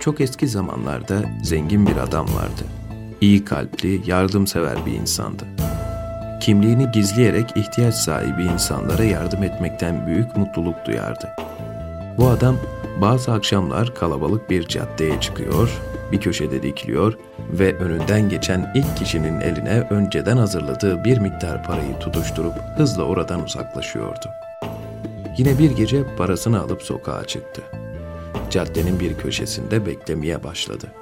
Çok eski zamanlarda zengin bir adam vardı. İyi kalpli, yardımsever bir insandı. Kimliğini gizleyerek ihtiyaç sahibi insanlara yardım etmekten büyük mutluluk duyardı. Bu adam bazı akşamlar kalabalık bir caddeye çıkıyor, bir köşede dikiliyor ve önünden geçen ilk kişinin eline önceden hazırladığı bir miktar parayı tutuşturup hızla oradan uzaklaşıyordu. Yine bir gece parasını alıp sokağa çıktı. Caddenin bir köşesinde beklemeye başladı.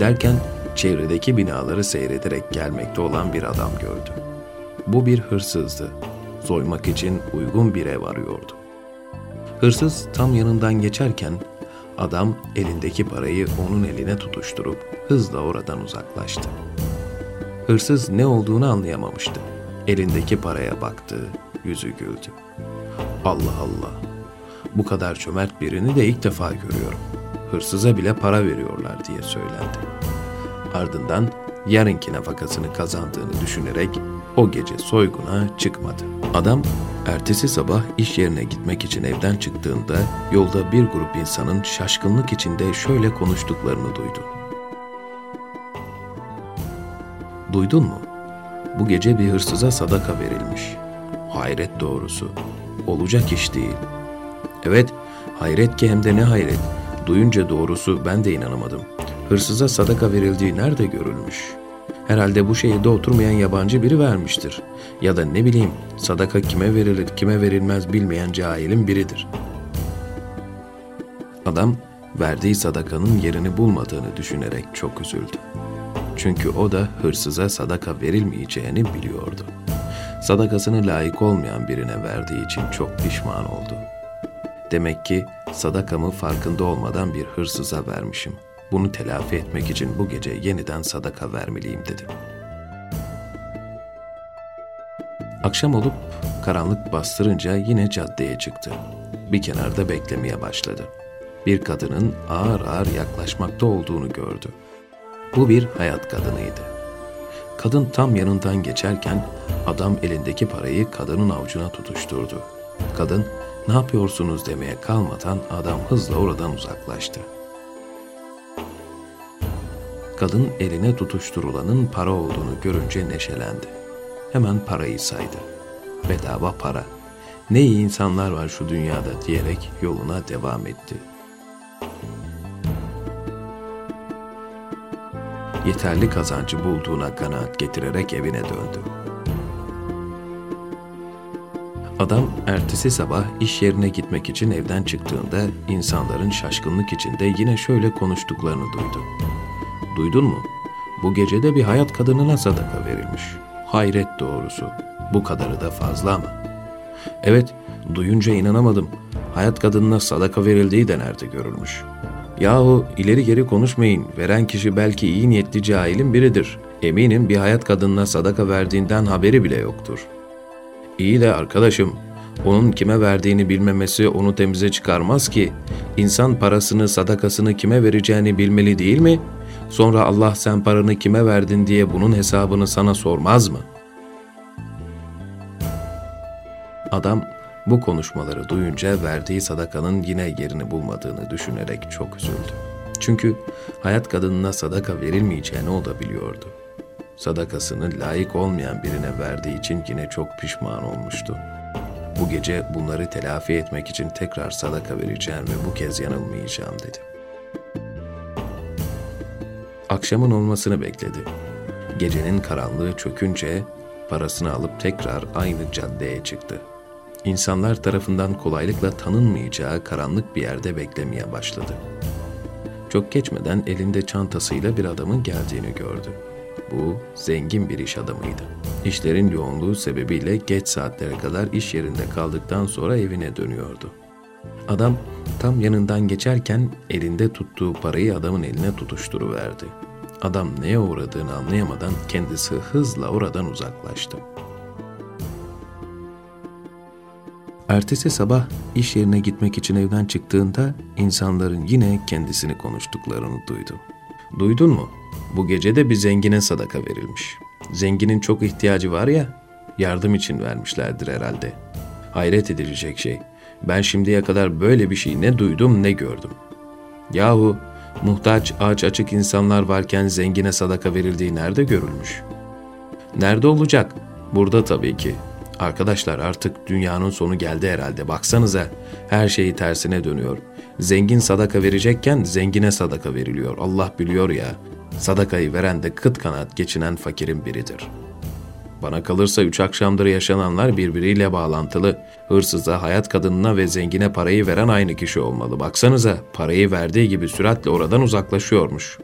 Derken çevredeki binaları seyrederek gelmekte olan bir adam gördü. Bu bir hırsızdı. Soymak için uygun bir ev arıyordu. Hırsız tam yanından geçerken adam elindeki parayı onun eline tutuşturup hızla oradan uzaklaştı. Hırsız ne olduğunu anlayamamıştı. Elindeki paraya baktı, yüzü güldü. Allah Allah, bu kadar cömert birini de ilk defa görüyorum. Hırsıza bile para veriyorlar diye söylendi. Ardından yarınki nafakasını kazandığını düşünerek o gece soyguna çıkmadı. Adam ertesi sabah iş yerine gitmek için evden çıktığında yolda bir grup insanın şaşkınlık içinde şöyle konuştuklarını duydu. Duydun mu? Bu gece bir hırsıza sadaka verilmiş. Hayret doğrusu. Olacak iş değil. Evet, hayret ki hem de ne hayret. Duyunca doğrusu ben de inanamadım. Hırsıza sadaka verildiği nerede görülmüş? Herhalde bu şehirde oturmayan yabancı biri vermiştir. Ya da ne bileyim sadaka kime verilir kime verilmez bilmeyen cahilin biridir. Adam verdiği sadakanın yerini bulmadığını düşünerek çok üzüldü. Çünkü o da hırsıza sadaka verilmeyeceğini biliyordu. Sadakasını layık olmayan birine verdiği için çok pişman oldu. Demek ki sadakamı farkında olmadan bir hırsıza vermişim. Bunu telafi etmek için bu gece yeniden sadaka vermeliyim dedi. Akşam olup karanlık bastırınca yine caddeye çıktı. Bir kenarda beklemeye başladı. Bir kadının ağır ağır yaklaşmakta olduğunu gördü. Bu bir hayat kadınıydı. Kadın tam yanından geçerken adam elindeki parayı kadının avucuna tutuşturdu. Kadın ne yapıyorsunuz demeye kalmadan adam hızla oradan uzaklaştı. Kadın eline tutuşturulanın para olduğunu görünce neşelendi. Hemen parayı saydı. Bedava para. Ne iyi insanlar var şu dünyada diyerek yoluna devam etti. Yeterli kazancı bulduğuna kanaat getirerek evine döndü. Adam ertesi sabah iş yerine gitmek için evden çıktığında insanların şaşkınlık içinde yine şöyle konuştuklarını duydu. Duydun mu? Bu gece de bir hayat kadınına sadaka verilmiş. Hayret doğrusu. Bu kadarı da fazla ama. Evet, duyunca inanamadım. Hayat kadınına sadaka verildiği de nerede görülmüş. Yahu ileri geri konuşmayın. Veren kişi belki iyi niyetli cahilin biridir. Eminim bir hayat kadınına sadaka verdiğinden haberi bile yoktur. İyi de arkadaşım, onun kime verdiğini bilmemesi onu temize çıkarmaz ki. İnsan parasını, sadakasını kime vereceğini bilmeli değil mi?'' Sonra Allah sen paranı kime verdin diye bunun hesabını sana sormaz mı? Adam bu konuşmaları duyunca verdiği sadakanın yine yerini bulmadığını düşünerek çok üzüldü. Çünkü hayat kadınına sadaka verilmeyeceğini o da biliyordu. Sadakasını layık olmayan birine verdiği için yine çok pişman olmuştu. Bu gece bunları telafi etmek için tekrar sadaka vereceğim ve bu kez yanılmayacağım dedi. Akşamın olmasını bekledi. Gecenin karanlığı çökünce parasını alıp tekrar aynı caddeye çıktı. İnsanlar tarafından kolaylıkla tanınmayacağı karanlık bir yerde beklemeye başladı. Çok geçmeden elinde çantasıyla bir adamın geldiğini gördü. Bu zengin bir iş adamıydı. İşlerin yoğunluğu sebebiyle geç saatlere kadar iş yerinde kaldıktan sonra evine dönüyordu. Adam tam yanından geçerken elinde tuttuğu parayı adamın eline tutuşturuverdi. Adam neye uğradığını anlayamadan kendisi hızla oradan uzaklaştı. Ertesi sabah iş yerine gitmek için evden çıktığında insanların yine kendisini konuştuklarını duydu. Duydun mu? Bu gece de bir zengine sadaka verilmiş. Zenginin çok ihtiyacı var ya, yardım için vermişlerdir herhalde. Hayret edilecek şey. Ben şimdiye kadar böyle bir şey ne duydum ne gördüm. Yahu Muhtaç, ağaç açık insanlar varken zengine sadaka verildiği nerede görülmüş? Nerede olacak? Burada tabii ki. Arkadaşlar artık dünyanın sonu geldi herhalde. Baksanıza her şeyi tersine dönüyor. Zengin sadaka verecekken zengine sadaka veriliyor. Allah biliyor ya. Sadakayı veren de kıt kanat geçinen fakirin biridir. Bana kalırsa üç akşamdır yaşananlar birbiriyle bağlantılı. Hırsıza, hayat kadınına ve zengine parayı veren aynı kişi olmalı. Baksanıza parayı verdiği gibi süratle oradan uzaklaşıyormuş.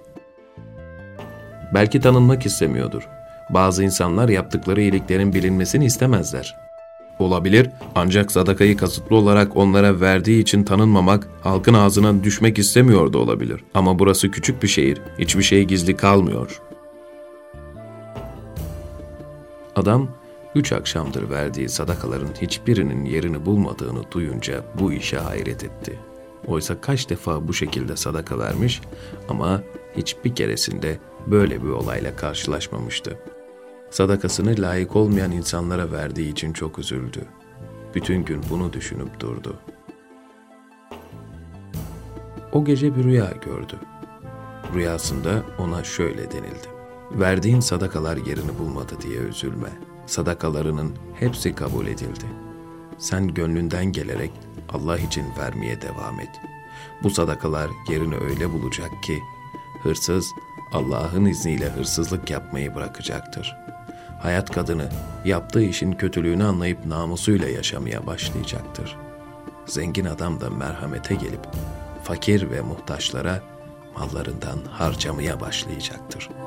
Belki tanınmak istemiyordur. Bazı insanlar yaptıkları iyiliklerin bilinmesini istemezler. Olabilir ancak sadakayı kasıtlı olarak onlara verdiği için tanınmamak, halkın ağzına düşmek istemiyor da olabilir. Ama burası küçük bir şehir, hiçbir şey gizli kalmıyor. Adam, üç akşamdır verdiği sadakaların hiçbirinin yerini bulmadığını duyunca bu işe hayret etti. Oysa kaç defa bu şekilde sadaka vermiş ama hiçbir keresinde böyle bir olayla karşılaşmamıştı. Sadakasını layık olmayan insanlara verdiği için çok üzüldü. Bütün gün bunu düşünüp durdu. O gece bir rüya gördü. Rüyasında ona şöyle denildi. Verdiğin sadakalar yerini bulmadı diye üzülme. Sadakalarının hepsi kabul edildi. Sen gönlünden gelerek Allah için vermeye devam et. Bu sadakalar yerini öyle bulacak ki hırsız Allah'ın izniyle hırsızlık yapmayı bırakacaktır. Hayat kadını yaptığı işin kötülüğünü anlayıp namusuyla yaşamaya başlayacaktır. Zengin adam da merhamete gelip fakir ve muhtaçlara mallarından harcamaya başlayacaktır.''